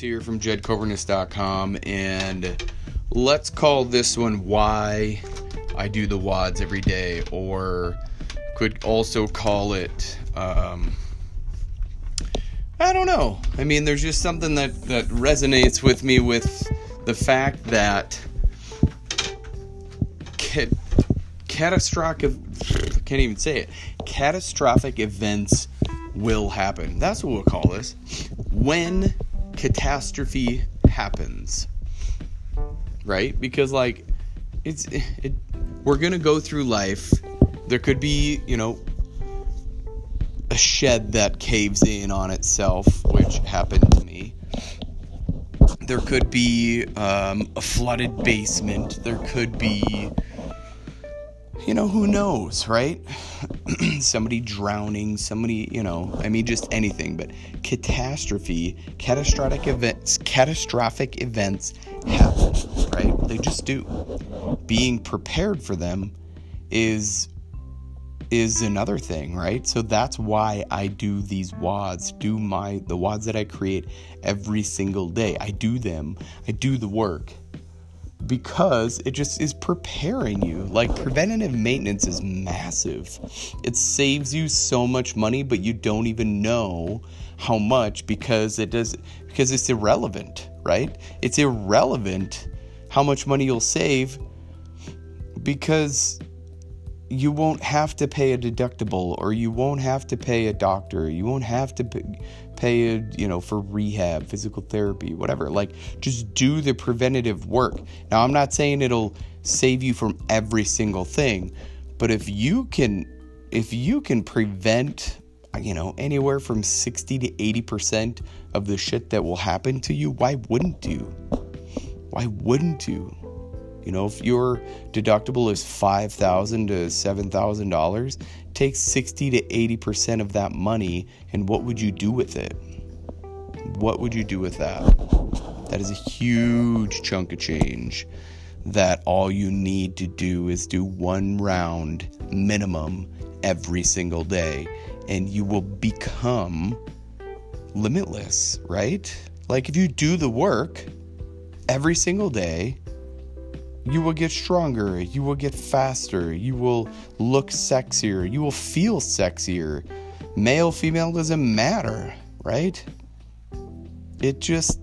Here from jedcoburnus.com, and let's call this one Why I Do the WODs Every Day, or could also call it, um, I don't know. I mean, there's just something that, that resonates with me with the fact that ca- catastrophic, can't even say it, catastrophic events will happen. That's what we'll call this. When catastrophe happens. Right? Because like it's it, we're going to go through life. There could be, you know, a shed that caves in on itself, which happened to me. There could be um, a flooded basement. There could be you know, who knows, right? somebody drowning, somebody, you know, I mean, just anything. But catastrophe, catastrophic events, catastrophic events happen, right? They just do. Being prepared for them is is another thing, right? So that's why I do these WODs, do my the WODs that I create every single day. I do them. I do the work because it just is preparing you. Like preventative maintenance is massive. It saves you so much money, but you don't even know how much because it does because it's irrelevant, right? It's irrelevant how much money you'll save because you won't have to pay a deductible or you won't have to pay a doctor. You won't have to pay, a, you know, for rehab, physical therapy, whatever. Like just do the preventative work. Now, I'm not saying it'll save you from every single thing, but if you can if you can prevent you know anywhere from 60 to 80% of the shit that will happen to you, why wouldn't you? Why wouldn't you? You know, if your deductible is five thousand to seven thousand dollars, take sixty to eighty percent of that money, and what would you do with it? What would you do with that? That is a huge chunk of change. That all you need to do is do one round minimum every single day, and you will become limitless, right? Like if you do the work every single day you will get stronger, you will get faster, you will look sexier, you will feel sexier. Male, female doesn't matter, right? It just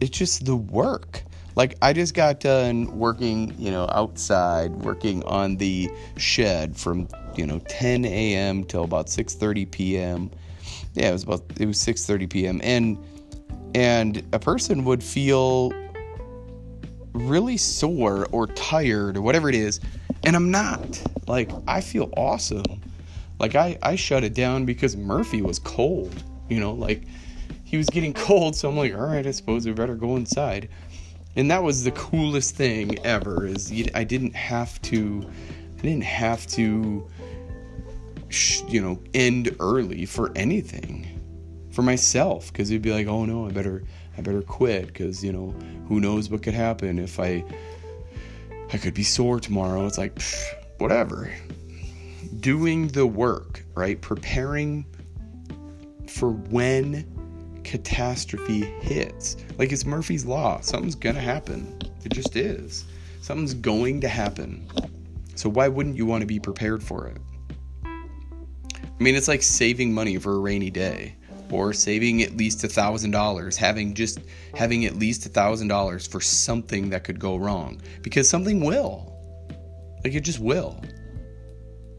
it's just the work. Like I just got done working, you know, outside, working on the shed from, you know, 10 a.m. till about 6:30 p.m. Yeah, it was about it was 6:30 p.m. and and a person would feel really sore or tired or whatever it is, and I'm not. Like, I feel awesome. Like, I, I shut it down because Murphy was cold, you know, like he was getting cold, so I'm like, all right, I suppose we better go inside. And that was the coolest thing ever is I didn't have to I didn't have to you know end early for anything for myself because it'd be like oh no I better I better quit because, you know, who knows what could happen if I I could be sore tomorrow. It's like pff, whatever. Doing the work, right? Preparing for when catastrophe hits. Like it's Murphy's law. Something's to happen. It just is. Something's going to happen. So why wouldn't you want to be prepared for it? I mean, it's like saving money for a rainy day or saving at least a thousand dollars having just having at least a thousand dollars for something that could go wrong. Because something will. Like it just will.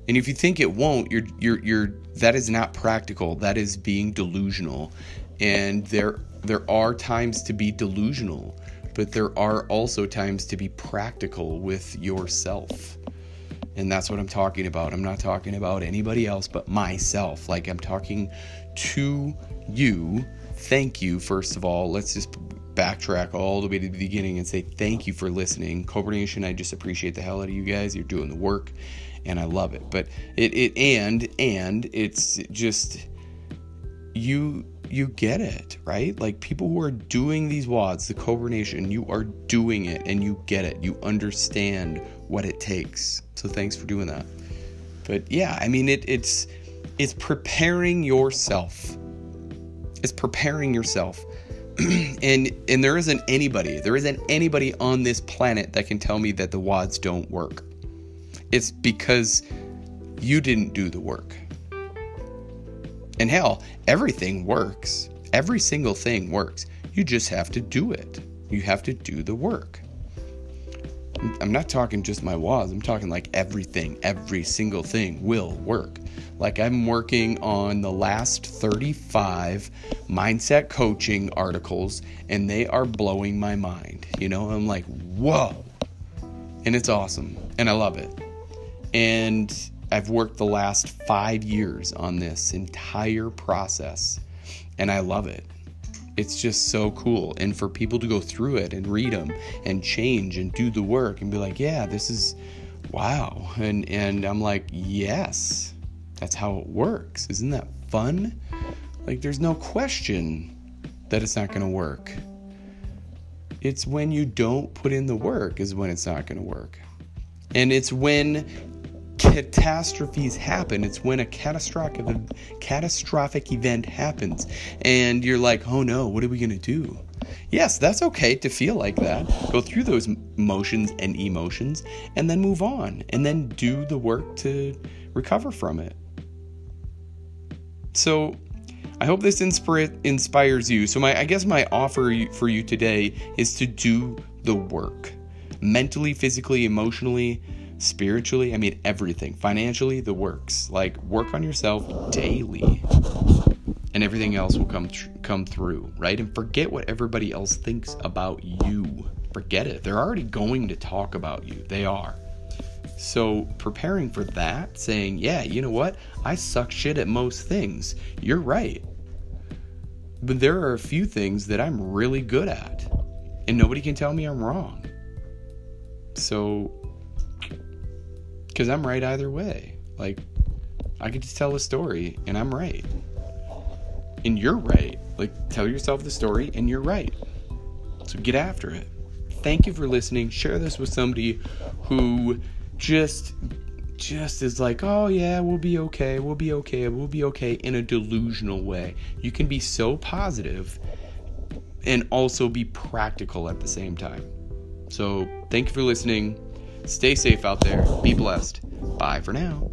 And if you think it won't you're you're you're that is not practical. That is being delusional. And there there are times to be delusional but there are also times to be practical with yourself and that's what I'm talking about. I'm not talking about anybody else but myself. Like I'm talking to you. Thank you, first of all. Let's just backtrack all the way to the beginning and say thank you for listening. Cobra Nation, I just appreciate the hell out of you guys. You're doing the work and I love it. But it, it and and it's just you you get it, right? Like people who are doing these WODs, the Cobra Nation, you are doing it and you get it. You understand what it takes. So thanks for doing that. But yeah, I mean it it's it's preparing yourself. It's preparing yourself and and there isn't anybody, there isn't anybody on this planet that can tell me that the WODs don't work. It's because you didn't do the work. And hell, everything works. Every single thing works. You just have to do it. You have to do the work. I'm not talking just my WODs, I'm talking like everything, every single thing will work. Like I'm working on the last 35 mindset coaching articles and they are blowing my mind. You know, I'm like, whoa. And it's awesome. And I love it. And I've worked the last five years on this entire process and I love it. It's just so cool. And for people to go through it and read them and change and do the work and be like, yeah, this is wow. And and I'm like, yes. That's how it works. Isn't that fun? Like there's no question that it's not going to work. It's when you don't put in the work is when it's not going to work. And it's when catastrophes happen. It's when a catastrophic catastrophic event happens and you're like, "Oh no, what are we going to do?" Yes, that's okay to feel like that. Go through those motions and emotions and then move on and then do the work to recover from it. So, I hope this inspira- inspires you. So my I guess my offer for you today is to do the work. Mentally, physically, emotionally, spiritually, I mean everything. Financially, the works. Like work on yourself daily. And everything else will come tr- come through, right? And forget what everybody else thinks about you. Forget it. They're already going to talk about you. They are. So, preparing for that, saying, yeah, you know what? I suck shit at most things. You're right. But there are a few things that I'm really good at, and nobody can tell me I'm wrong. So, because I'm right either way. Like, I could just tell a story and I'm right. And you're right. Like, tell yourself the story and you're right. So get after it. Thank you for listening. Share this with somebody who just just is like, oh yeah, we'll be okay, we'll be okay, we'll be okay in a delusional way. You can be so positive and also be practical at the same time. So, thank you for listening. Stay safe out there. Be blessed. Bye for now.